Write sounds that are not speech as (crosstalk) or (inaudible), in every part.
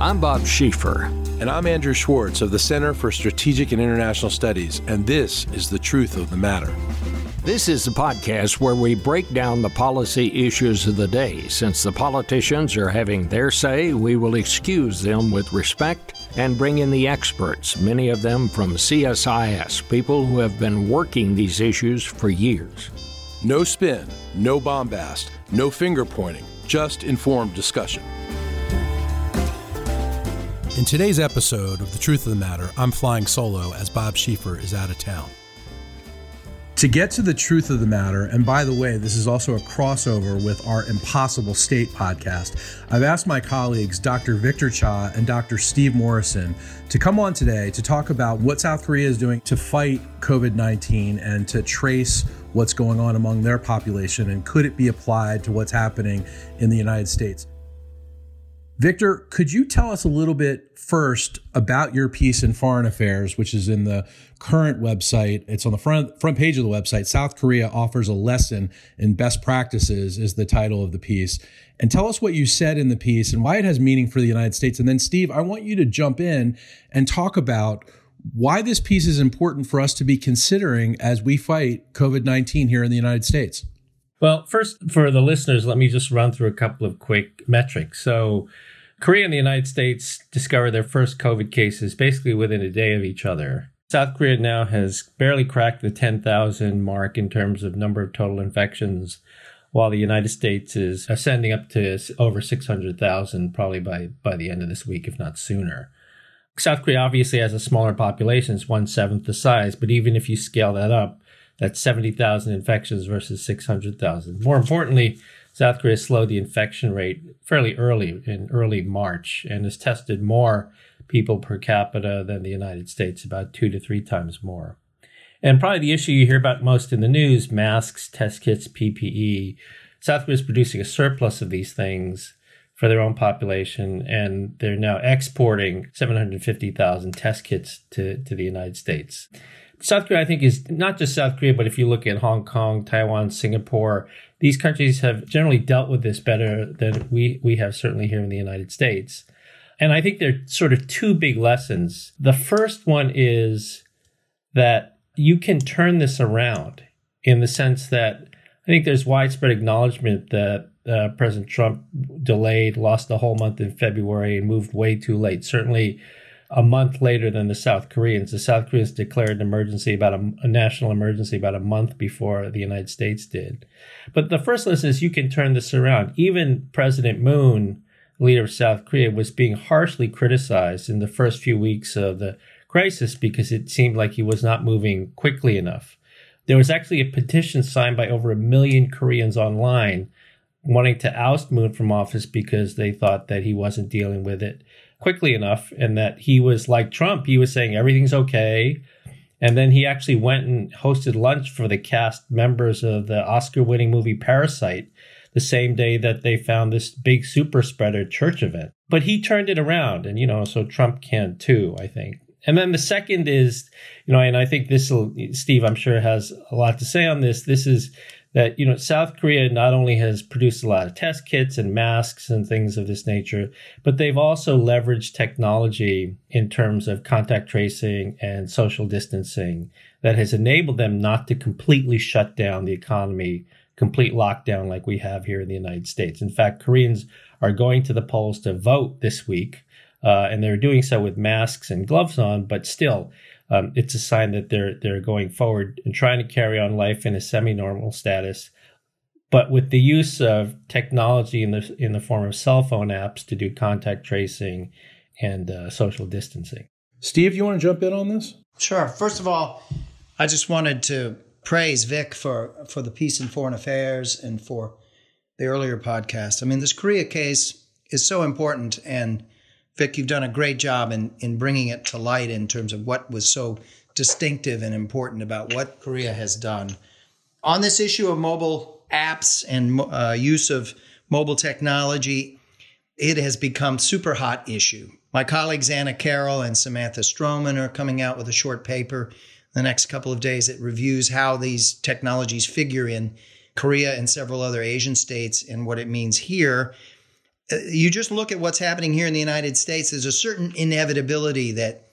I'm Bob Schieffer. And I'm Andrew Schwartz of the Center for Strategic and International Studies, and this is The Truth of the Matter. This is the podcast where we break down the policy issues of the day. Since the politicians are having their say, we will excuse them with respect and bring in the experts, many of them from CSIS, people who have been working these issues for years. No spin, no bombast, no finger pointing, just informed discussion. In today's episode of The Truth of the Matter, I'm flying solo as Bob Schieffer is out of town. To get to the truth of the matter, and by the way, this is also a crossover with our Impossible State podcast, I've asked my colleagues, Dr. Victor Cha and Dr. Steve Morrison, to come on today to talk about what South Korea is doing to fight COVID 19 and to trace what's going on among their population and could it be applied to what's happening in the United States. Victor, could you tell us a little bit first about your piece in Foreign Affairs, which is in the current website? It's on the front front page of the website. South Korea offers a lesson in best practices is the title of the piece. And tell us what you said in the piece and why it has meaning for the United States. And then Steve, I want you to jump in and talk about why this piece is important for us to be considering as we fight COVID-19 here in the United States. Well, first, for the listeners, let me just run through a couple of quick metrics. So, Korea and the United States discovered their first COVID cases basically within a day of each other. South Korea now has barely cracked the 10,000 mark in terms of number of total infections, while the United States is ascending up to over 600,000 probably by, by the end of this week, if not sooner. South Korea obviously has a smaller population, it's one seventh the size, but even if you scale that up, that's 70,000 infections versus 600,000. More importantly, South Korea slowed the infection rate fairly early in early March and has tested more people per capita than the United States, about two to three times more. And probably the issue you hear about most in the news masks, test kits, PPE. South Korea is producing a surplus of these things for their own population, and they're now exporting 750,000 test kits to, to the United States. South Korea, I think, is not just South Korea, but if you look at Hong Kong, Taiwan, Singapore, these countries have generally dealt with this better than we, we have certainly here in the United States. And I think there are sort of two big lessons. The first one is that you can turn this around in the sense that I think there's widespread acknowledgement that uh, President Trump delayed, lost a whole month in February, and moved way too late. Certainly, a month later than the South Koreans. The South Koreans declared an emergency about a, a, national emergency about a month before the United States did. But the first lesson is you can turn this around. Even President Moon, leader of South Korea, was being harshly criticized in the first few weeks of the crisis because it seemed like he was not moving quickly enough. There was actually a petition signed by over a million Koreans online wanting to oust Moon from office because they thought that he wasn't dealing with it quickly enough and that he was like Trump. He was saying everything's okay. And then he actually went and hosted lunch for the cast members of the Oscar winning movie Parasite the same day that they found this big super spreader church event. But he turned it around. And, you know, so Trump can too, I think. And then the second is, you know, and I think this will, Steve, I'm sure has a lot to say on this. This is that you know South Korea not only has produced a lot of test kits and masks and things of this nature, but they've also leveraged technology in terms of contact tracing and social distancing that has enabled them not to completely shut down the economy, complete lockdown like we have here in the United States. In fact, Koreans are going to the polls to vote this week, uh, and they're doing so with masks and gloves on, but still um, it's a sign that they're they're going forward and trying to carry on life in a semi-normal status, but with the use of technology in the in the form of cell phone apps to do contact tracing and uh, social distancing. Steve, you want to jump in on this? Sure. First of all, I just wanted to praise Vic for for the piece in Foreign Affairs and for the earlier podcast. I mean, this Korea case is so important and Vic, you've done a great job in, in bringing it to light in terms of what was so distinctive and important about what Korea has done. On this issue of mobile apps and uh, use of mobile technology, it has become super hot issue. My colleagues Anna Carroll and Samantha Stroman are coming out with a short paper the next couple of days that reviews how these technologies figure in Korea and several other Asian states and what it means here Uh, you just look at what's happening here in the United States, there's a certain inevitability that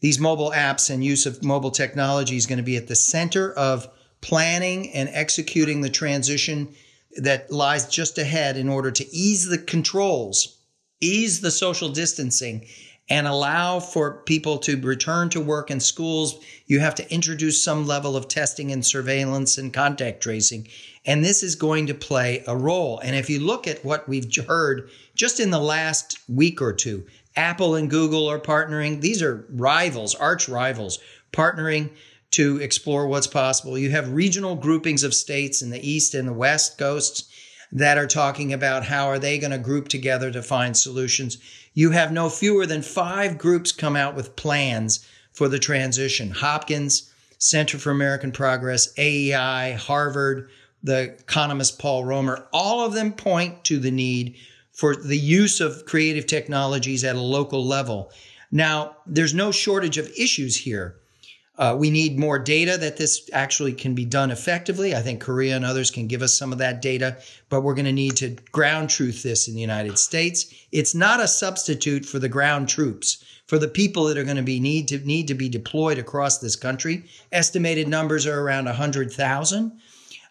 these mobile apps and use of mobile technology is going to be at the center of planning and executing the transition that lies just ahead in order to ease the controls, ease the social distancing, and allow for people to return to work and schools, you have to introduce some level of testing and surveillance and contact tracing. And this is going to play a role. And if you look at what we've heard just in the last week or two, Apple and Google are partnering. These are rivals, arch rivals, partnering to explore what's possible. You have regional groupings of states in the East and the West coasts that are talking about how are they going to group together to find solutions. You have no fewer than five groups come out with plans for the transition. Hopkins, Center for American Progress, AEI, Harvard, the economist Paul Romer, all of them point to the need for the use of creative technologies at a local level. Now, there's no shortage of issues here. Uh, we need more data that this actually can be done effectively. I think Korea and others can give us some of that data, but we're going to need to ground truth this in the United States. It's not a substitute for the ground troops, for the people that are going to be need to need to be deployed across this country. Estimated numbers are around 100,000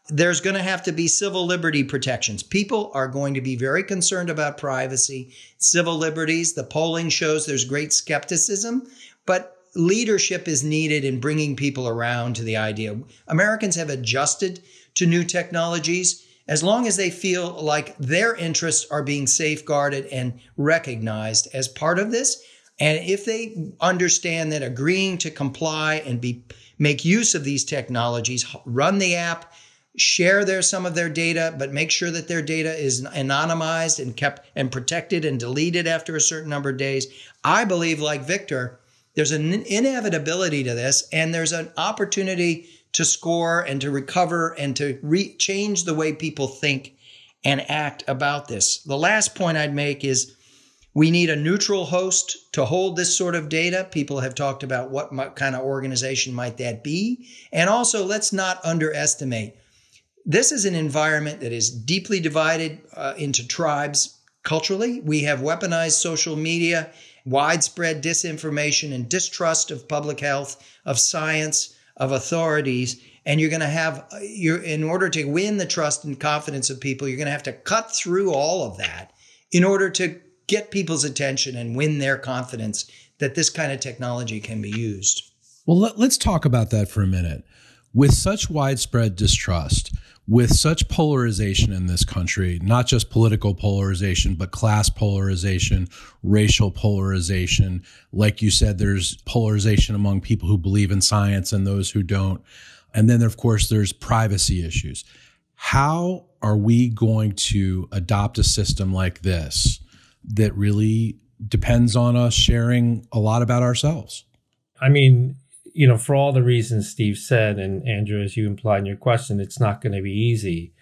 there's going to have to be civil liberty protections. People are going to be very concerned about privacy, civil liberties. The polling shows there's great skepticism, but leadership is needed in bringing people around to the idea. Americans have adjusted to new technologies as long as they feel like their interests are being safeguarded and recognized as part of this. And if they understand that agreeing to comply and be make use of these technologies, run the app, share their some of their data, but make sure that their data is anonymized and kept and protected and deleted after a certain number of days. I believe, like Victor, there's an inevitability to this, and there's an opportunity to score and to recover and to re- change the way people think and act about this. The last point I'd make is we need a neutral host to hold this sort of data. People have talked about what kind of organization might that be. And also, let's not underestimate. This is an environment that is deeply divided uh, into tribes culturally. We have weaponized social media widespread disinformation and distrust of public health, of science, of authorities. And you're going to have, you're, in order to win the trust and confidence of people, you're going to have to cut through all of that in order to get people's attention and win their confidence that this kind of technology can be used. Well, let, us talk about that for a minute. With such widespread distrust, with such polarization in this country, not just political polarization, but class polarization, racial polarization. Like you said, there's polarization among people who believe in science and those who don't. And then, of course, there's privacy issues. How are we going to adopt a system like this that really depends on us sharing a lot about ourselves? I mean, you know, for all the reasons Steve said, and Andrew, as you implied in your question, it's not going to be easy.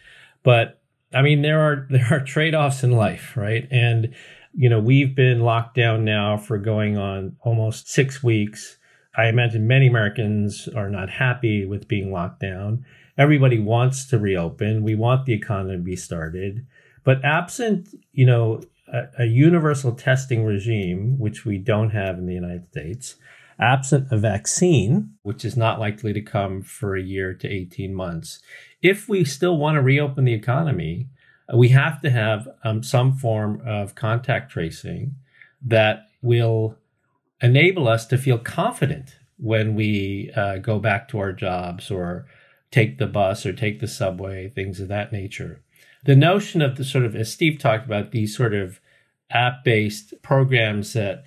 But I mean, there are (laughs) there are trade offs in life, right? And you know, we've been locked down now for going on almost six weeks. I imagine many Americans are not happy with being locked down. Everybody wants to reopen. We want the economy to be started. But absent, you know, a, a universal testing regime, which we don't have in the United States, absent a vaccine, which is not likely to come for a year to 18 months, if we still want to reopen the economy, we have to have um, some form of contact tracing that will enable us to feel confident when we uh, go back to our jobs or take the bus or take the subway, things of that nature. The notion of the sort of, as Steve talked about, these sort of app based programs that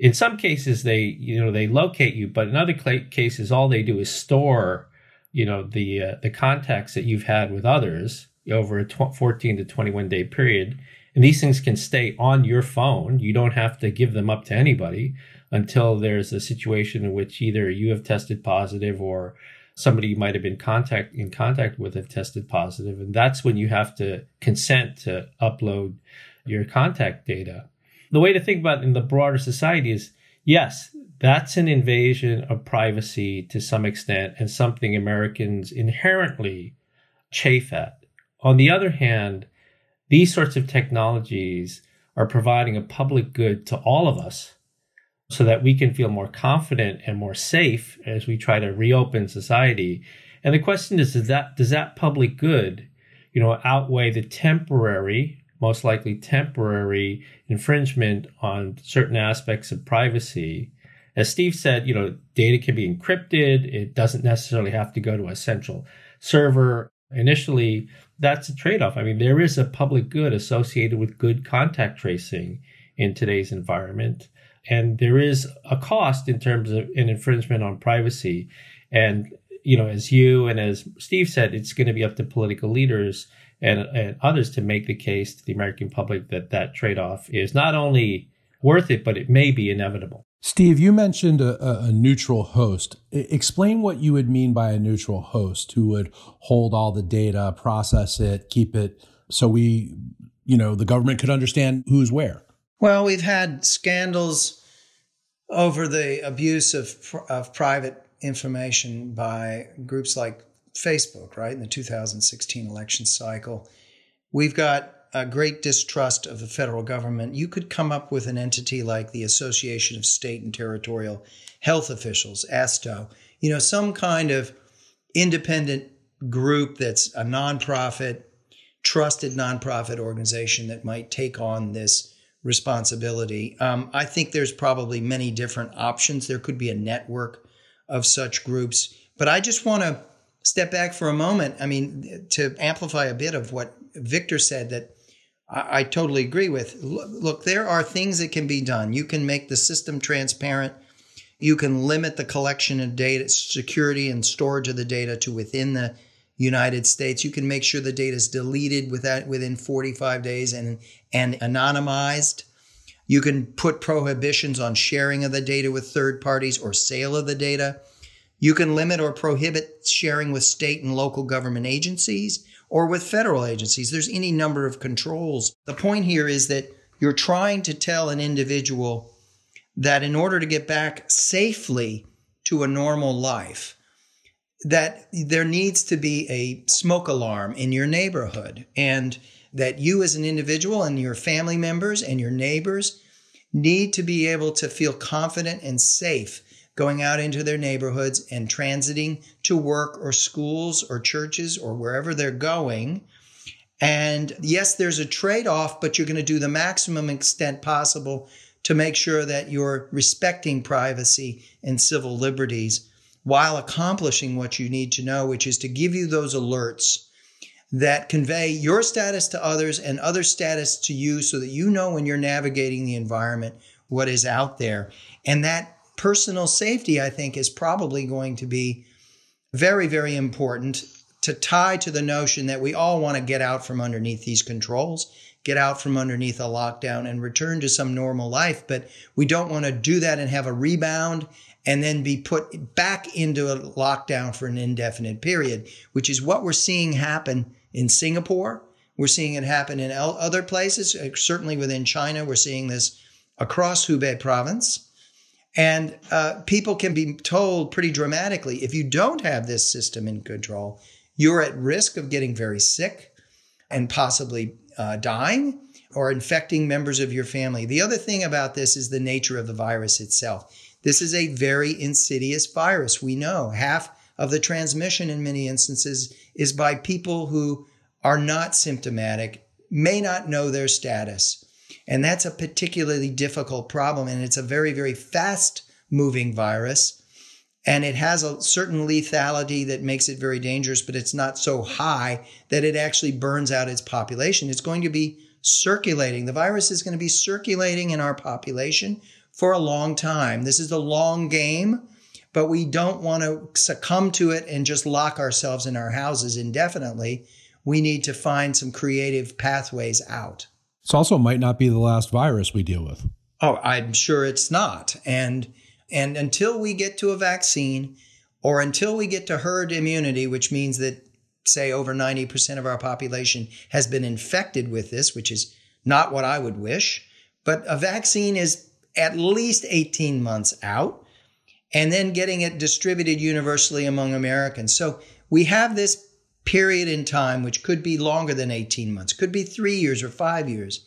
in some cases they you know they locate you but in other cases all they do is store you know the uh, the contacts that you've had with others over a tw- 14 to 21 day period. And these things can stay on your phone. You don't have to give them up to anybody until there's a situation in which either you have tested positive or somebody you might have been contact in contact with have tested positive. And that's when you have to consent to upload your contact data the way to think about it in the broader society is yes, that's an invasion of privacy to some extent and something Americans inherently chafe at. On the other hand, these sorts of technologies are providing a public good to all of us so that we can feel more confident and more safe as we try to reopen society. And the question is, does that, does that public good, you know, outweigh the temporary, most likely temporary infringement on certain aspects of privacy? As Steve said, you know, data can be encrypted. It doesn't necessarily have to go to a central server. Initially, that's a trade off. I mean, there is a public good associated with good contact tracing in today's environment. And there is a cost in terms of an infringement on privacy. And, you know, as you and as Steve said, it's going to be up to political leaders and, and others to make the case to the American public that that trade off is not only worth it, but it may be inevitable. Steve, you mentioned a, a, neutral host. I, explain what you would mean by a neutral host who would hold all the data, process it, keep it so we, you know, the government could understand who's where. Well, we've had scandals over the abuse of, of private information by groups like Facebook, right, in the 2016 election cycle. We've got a great distrust of the federal government. You could come up with an entity like the Association of State and Territorial Health Officials, ASTHO, you know, some kind of independent group that's a nonprofit, trusted nonprofit organization that might take on this responsibility. Um, I think there's probably many different options. There could be a network of such groups. But I just want to step back for a moment. I mean, to amplify a bit of what Victor said, that I, I totally agree with. Look, look, there are things that can be done. You can make the system transparent. You can limit the collection of data, security, and storage of the data to within the United States. You can make sure the data is deleted without, within 45 days and, and anonymized. You can put prohibitions on sharing of the data with third parties or sale of the data. You can limit or prohibit sharing with state and local government agencies or with federal agencies. There's any number of controls. The point here is that you're trying to tell an individual that in order to get back safely to a normal life, that there needs to be a smoke alarm in your neighborhood and that you as an individual and your family members and your neighbors need to be able to feel confident and safe going out into their neighborhoods and transiting to work or schools or churches or wherever they're going. And yes, there's a trade off, but you're going to do the maximum extent possible to make sure that you're respecting privacy and civil liberties while accomplishing what you need to know, which is to give you those alerts that convey your status to others and other status to you so that you know when you're navigating the environment what is out there. And that personal safety, I think, is probably going to be very, very important to tie to the notion that we all want to get out from underneath these controls, get out from underneath a lockdown and return to some normal life. But we don't want to do that and have a rebound and then be put back into a lockdown for an indefinite period, which is what we're seeing happen in Singapore. We're seeing it happen in other places, uh, certainly within China. We're seeing this across Hubei province. And uh, people can be told pretty dramatically if you don't have this system in control, you're at risk of getting very sick and possibly uh, dying or infecting members of your family. The other thing about this is the nature of the virus itself. This is a very insidious virus. We know half of the transmission in many instances is by people who are not symptomatic, may not know their status. And that's a particularly difficult problem. And it's a very, very fast moving virus. And it has a certain lethality that makes it very dangerous, but it's not so high that it actually burns out its population. It's going to be circulating. The virus is going to be circulating in our population for a long time. This is a long game, but we don't want to succumb to it and just lock ourselves in our houses indefinitely. We need to find some creative pathways out. It also might not be the last virus we deal with. Oh, I'm sure it's not. And and until we get to a vaccine or until we get to herd immunity, which means that say over 90% of our population has been infected with this, which is not what I would wish, but a vaccine is at least 18 months out and then getting it distributed universally among Americans. So we have this period in time, which could be longer than 18 months, could be three years or five years,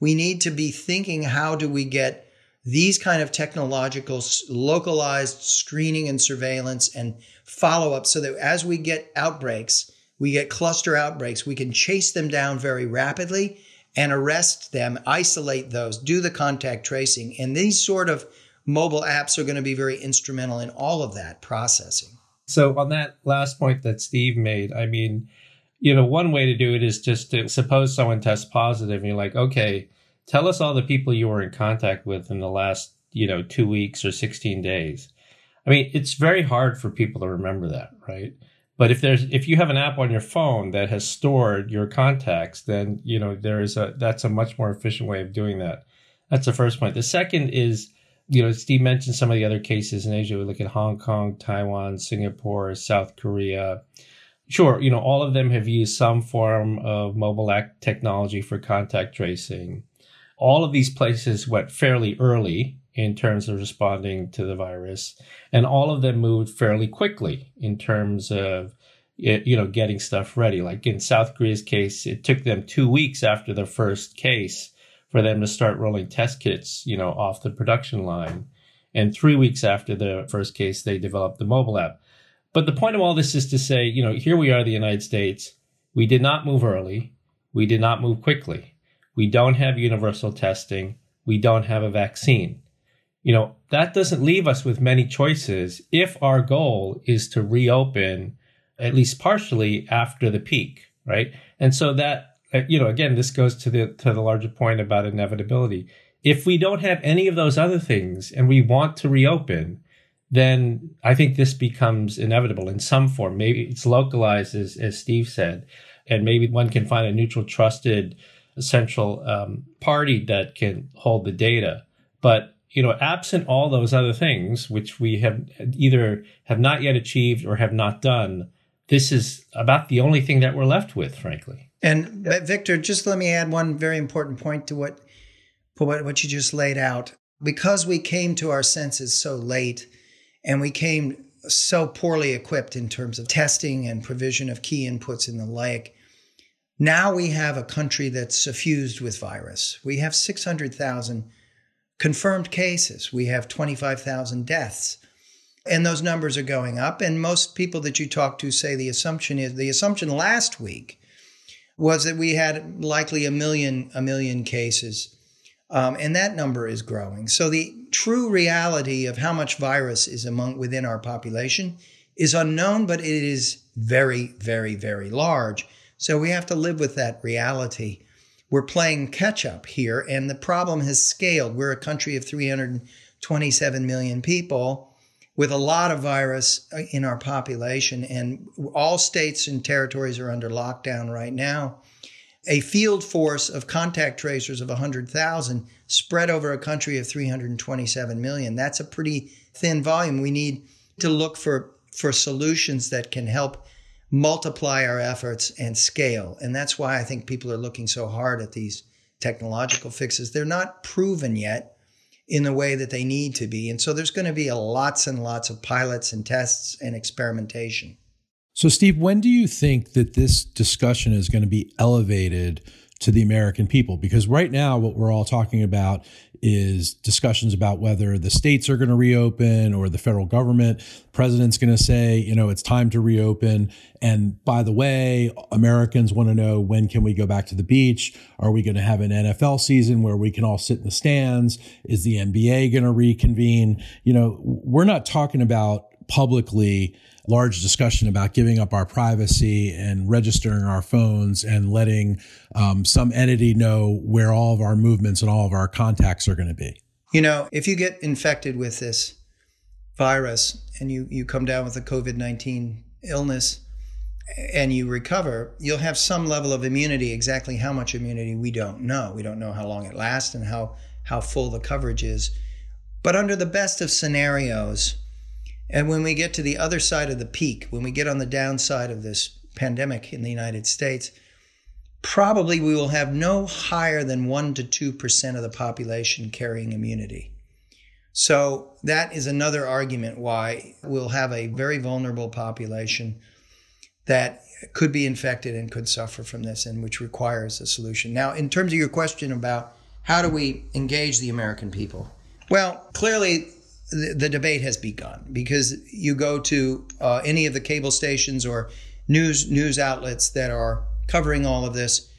We need to be thinking how do we get these kind of technological localized screening and surveillance and follow up so that as we get outbreaks, we get cluster outbreaks, we can chase them down very rapidly and arrest them, isolate those, do the contact tracing. And these sort of mobile apps are going to be very instrumental in all of that processing. So, on that last point that Steve made, I mean, you know, one way to do it is just to suppose someone tests positive and you're like, okay, tell us all the people you were in contact with in the last, you know, two weeks or 16 days. I mean, it's very hard for people to remember that, right? But if there's if you have an app on your phone that has stored your contacts, then you know there is a that's a much more efficient way of doing that. That's the first point. The second is, you know, Steve mentioned some of the other cases in Asia. We look at Hong Kong, Taiwan, Singapore, South Korea. Sure, you know, all of them have used some form of mobile act technology for contact tracing. All of these places went fairly early in terms of responding to the virus, and all of them moved fairly quickly in terms of you know getting stuff ready. Like in South Korea's case, it took them two weeks after the first case for them to start rolling test kits, you know, off the production line, and three weeks after the first case, they developed the mobile app. But the point of all this is to say, you know, here we are, the United States. We did not move early. We did not move quickly. We don't have universal testing. We don't have a vaccine you know, that doesn't leave us with many choices if our goal is to reopen at least partially after the peak, right? And so that, you know, again, this goes to the to the larger point about inevitability. If we don't have any of those other things and we want to reopen, then I think this becomes inevitable in some form. Maybe it's localized, as, as Steve said, and maybe one can find a neutral, trusted central um, party that can hold the data. But you know, absent all those other things, which we have either have not yet achieved or have not done, this is about the only thing that we're left with, frankly. And Victor, just let me add one very important point to what, what what you just laid out. Because we came to our senses so late, and we came so poorly equipped in terms of testing and provision of key inputs and the like. Now we have a country that's suffused with virus. We have 600,000 confirmed cases. We have 25,000 deaths. And those numbers are going up. And most people that you talk to say the assumption is the assumption last week was that we had likely a million a million cases. Um, and that number is growing. So the true reality of how much virus is among within our population is unknown, but it is very, very, very large. So we have to live with that reality we're playing catch up here, and the problem has scaled. We're a country of 327 million people with a lot of virus uh, in our population, and all states and territories are under lockdown right now. A field force of contact tracers of 100,000 spread over a country of 327 million. That's a pretty thin volume. We need to look for, for solutions that can help multiply our efforts and scale. And that's why I think people are looking so hard at these technological fixes. They're not proven yet in the way that they need to be. And so there's going to be lots and lots of pilots and tests and experimentation. So, Steve, when do you think that this discussion is going to be elevated to the American people? Because right now, what we're all talking about is discussions about whether the states are going to reopen or the federal government. The president's going to say, you know, it's time to reopen. And by the way, Americans want to know when can we go back to the beach? Are we going to have an NFL season where we can all sit in the stands? Is the NBA going to reconvene? You know, we're not talking about publicly large discussion about giving up our privacy and registering our phones and letting um, some entity know where all of our movements and all of our contacts are going to be. You know, if you get infected with this virus and you, you come down with a COVID 19 illness and you recover, you'll have some level of immunity. Exactly how much immunity, we don't know. We don't know how long it lasts and how, how full the coverage is. But under the best of scenarios, and when we get to the other side of the peak, when we get on the downside of this pandemic in the United States, probably we will have no higher than 1 to 2% of the population carrying immunity. So that is another argument why we'll have a very vulnerable population that could be infected and could suffer from this and which requires a solution. Now, in terms of your question about how do we engage the American people? Well, clearly the, debate has begun because you go to uh, any of the cable stations or news news outlets that are covering all of this.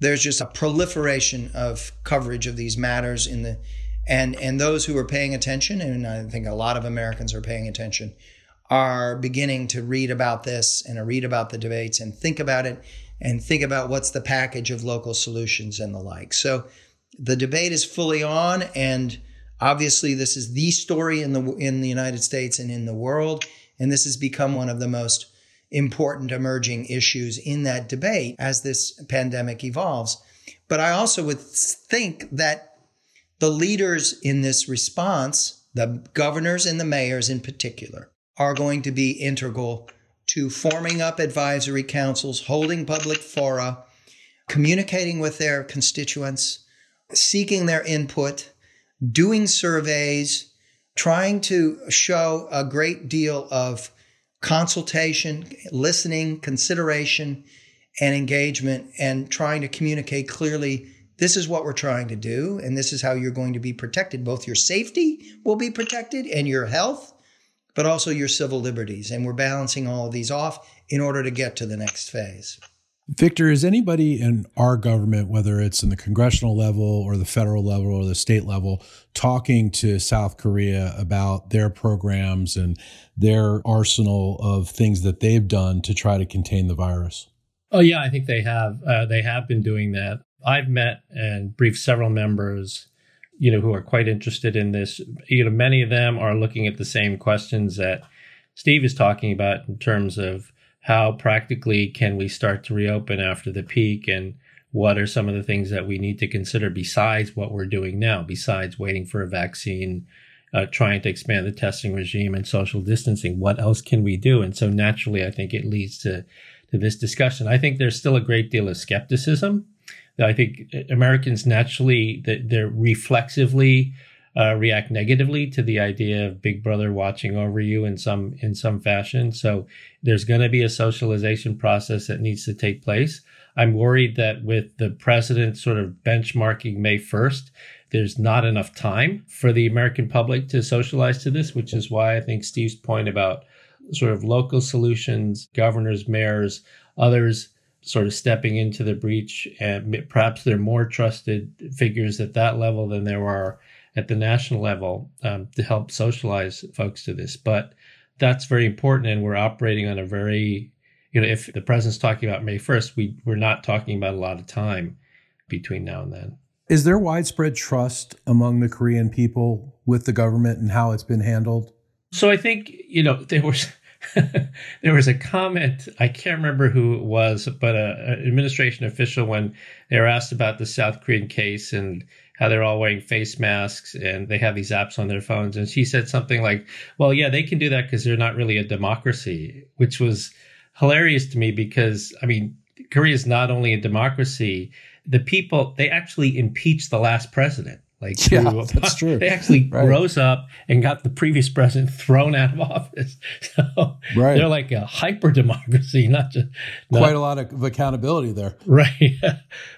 There's just a proliferation of coverage of these matters in the and and those who are paying attention, and I think a lot of Americans are paying attention, are beginning to read about this and read about the debates and think about it and think about what's the package of local solutions and the like. So the debate is fully on and obviously this is the story in the in the United States and in the world and this has become one of the most important emerging issues in that debate as this pandemic evolves. But I also would think that the leaders in this response, the governors and the mayors in particular, are going to be integral to forming up advisory councils, holding public fora, communicating with their constituents, seeking their input, doing surveys, trying to show a great deal of consultation, listening, consideration, and engagement, and trying to communicate clearly this is what we're trying to do, and this is how you're going to be protected. Both your safety will be protected and your health but also your civil liberties. And we're balancing all of these off in order to get to the next phase. Victor, is anybody in our government, whether it's in the congressional level or the federal level or the state level, talking to South Korea about their programs and their arsenal of things that they've done to try to contain the virus? Oh yeah, I think they have. Uh, they have been doing that. I've met and briefed several members you know, who are quite interested in this. You know, many of them are looking at the same questions that Steve is talking about in terms of how practically can we start to reopen after the peak and what are some of the things that we need to consider besides what we're doing now, besides waiting for a vaccine, uh, trying to expand the testing regime and social distancing. What else can we do? And so naturally, I think it leads to to this discussion. I think there's still a great deal of skepticism I think Americans naturally they're reflexively uh, react negatively to the idea of Big Brother watching over you in some in some fashion. So there's going to be a socialization process that needs to take place. I'm worried that with the president sort of benchmarking May 1st, there's not enough time for the American public to socialize to this, which is why I think Steve's point about sort of local solutions, governors, mayors, others sort of stepping into the breach. And perhaps there are more trusted figures at that level than there are at the national level um, to help socialize folks to this. But that's very important. And we're operating on a very, you know, if the president's talking about May 1st, we, we're not talking about a lot of time between now and then. Is there widespread trust among the Korean people with the government and how it's been handled? So I think, you know, there was (laughs) there was a comment i can't remember who it was but an administration official when they were asked about the south korean case and how they're all wearing face masks and they have these apps on their phones and she said something like well yeah they can do that because they're not really a democracy which was hilarious to me because i mean korea is not only a democracy the people they actually impeached the last president like, yeah, who, (laughs) that's true. (laughs) They actually right. rose up and got the previous president thrown out of (laughs) office. So right. they're like a hyper democracy, not just not, quite a lot of accountability there. (laughs) Right.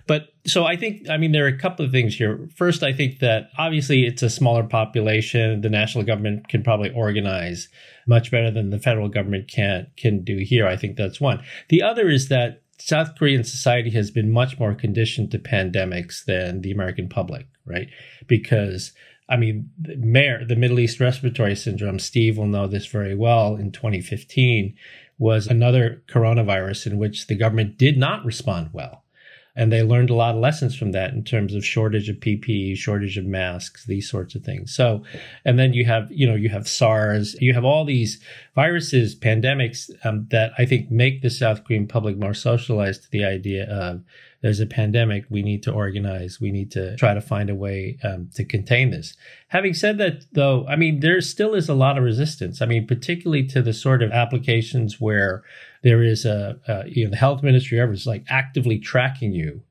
but so I think, I mean, there are a couple of things here. First, I think that obviously it's a smaller population. The national government can probably organize much better than the federal government can can do here. I think that's one. The other is that South Korean society has been much more conditioned to pandemics than the American public, right? Because I mean, the MERS, the Middle East Respiratory Syndrome, Steve will know this very well in 2015, was another coronavirus in which the government did not respond well. And they learned a lot of lessons from that in terms of shortage of PPE, shortage of masks, these sorts of things. So, and then you have, you know, you have SARS, you have all these viruses, pandemics um, that I think make the South Korean public more socialized to the idea of there's a pandemic. We need to organize. We need to try to find a way um, to contain this. Having said that, though, I mean, there still is a lot of resistance. I mean, particularly to the sort of applications where there is a, a you know, the health ministry ever is like actively tracking you.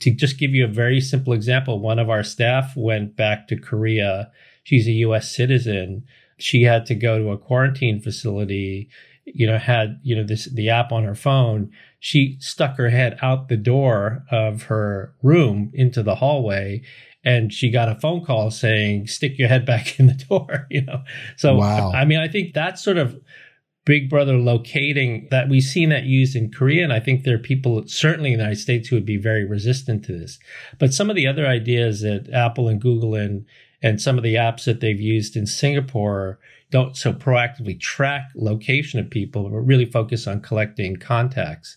To just give you a very simple example, one of our staff went back to Korea. She's a U.S. citizen. She had to go to a quarantine facility you know, had, you know, this, the app on her phone, she stuck her head out the door of her room into the hallway and she got a phone call saying, stick your head back (laughs) in the door, (laughs) you know? So, wow. I mean, I think that's sort of Big Brother locating that we've seen that used in Korea. And I think there are people, certainly in the United States, who would be very resistant to this. But some of the other ideas that Apple and Google and, and some of the apps that they've used in Singapore don't so proactively track location of people, but really focus on collecting contacts.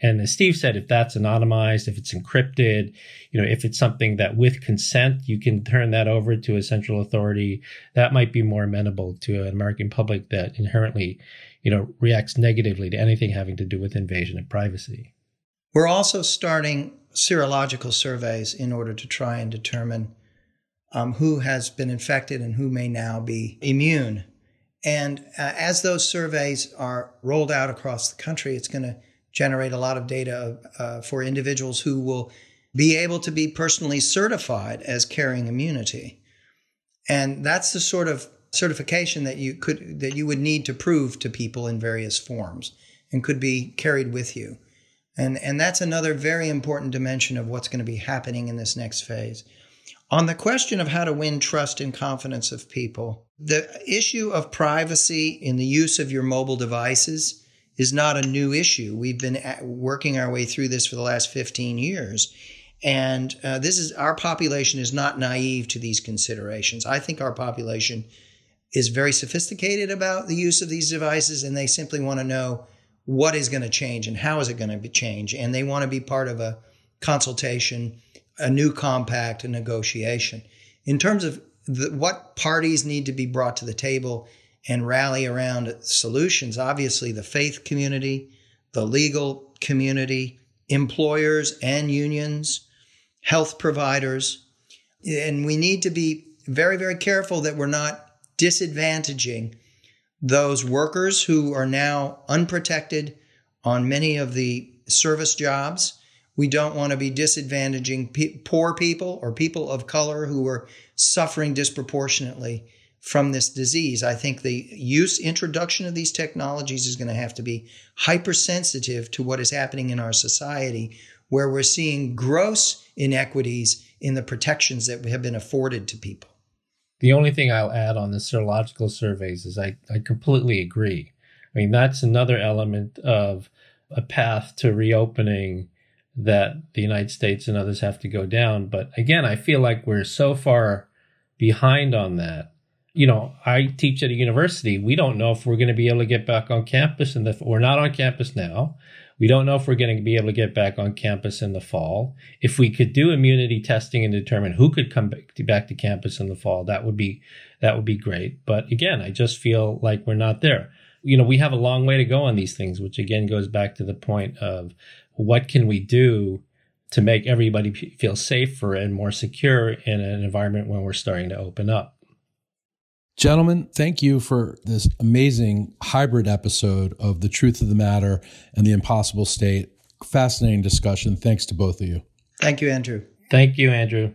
And as Steve said, if that's anonymized, if it's encrypted, you know, if it's something that with consent, you can turn that over to a central authority, that might be more amenable to an American public that inherently, you know, reacts negatively to anything having to do with invasion of privacy. We're also starting serological surveys in order to try and determine um, who has been infected and who may now be immune. And uh, as those surveys are rolled out across the country, it's going to generate a lot of data uh, for individuals who will be able to be personally certified as carrying immunity. And that's the sort of certification that you could that you would need to prove to people in various forms and could be carried with you. And and that's another very important dimension of what's going to be happening in this next phase. On the question of how to win trust and confidence of people, the issue of privacy in the use of your mobile devices is not a new issue. We've been working our way through this for the last 15 years. And uh, this is our population is not naive to these considerations. I think our population is very sophisticated about the use of these devices and they simply want to know what is going to change and how is it going to change. And they want to be part of a consultation, a new compact, a negotiation. In terms of the, what parties need to be brought to the table and rally around solutions. Obviously, the faith community, the legal community, employers and unions, health providers. And we need to be very, very careful that we're not disadvantaging those workers who are now unprotected on many of the service jobs. We don't want to be disadvantaging poor people or people of color who are suffering disproportionately from this disease. I think the use introduction of these technologies is going to have to be hypersensitive to what is happening in our society, where we're seeing gross inequities in the protections that have been afforded to people. The only thing I'll add on the serological surveys is I, I completely agree. I mean, that's another element of a path to reopening that the United States and others have to go down. But again, I feel like we're so far behind on that you know, I teach at a university. We don't know if we're going to be able to get back on campus, and if we're not on campus now. We don't know if we're going to be able to get back on campus in the fall. If we could do immunity testing and determine who could come back to, back to campus in the fall, that would be that would be great. But again, I just feel like we're not there. You know, we have a long way to go on these things, which again goes back to the point of what can we do to make everybody feel safer and more secure in an environment when we're starting to open up. Gentlemen, thank you for this amazing hybrid episode of The Truth of the Matter and the Impossible State. Fascinating discussion. Thanks to both of you. Thank you, Andrew. Thank you, Andrew.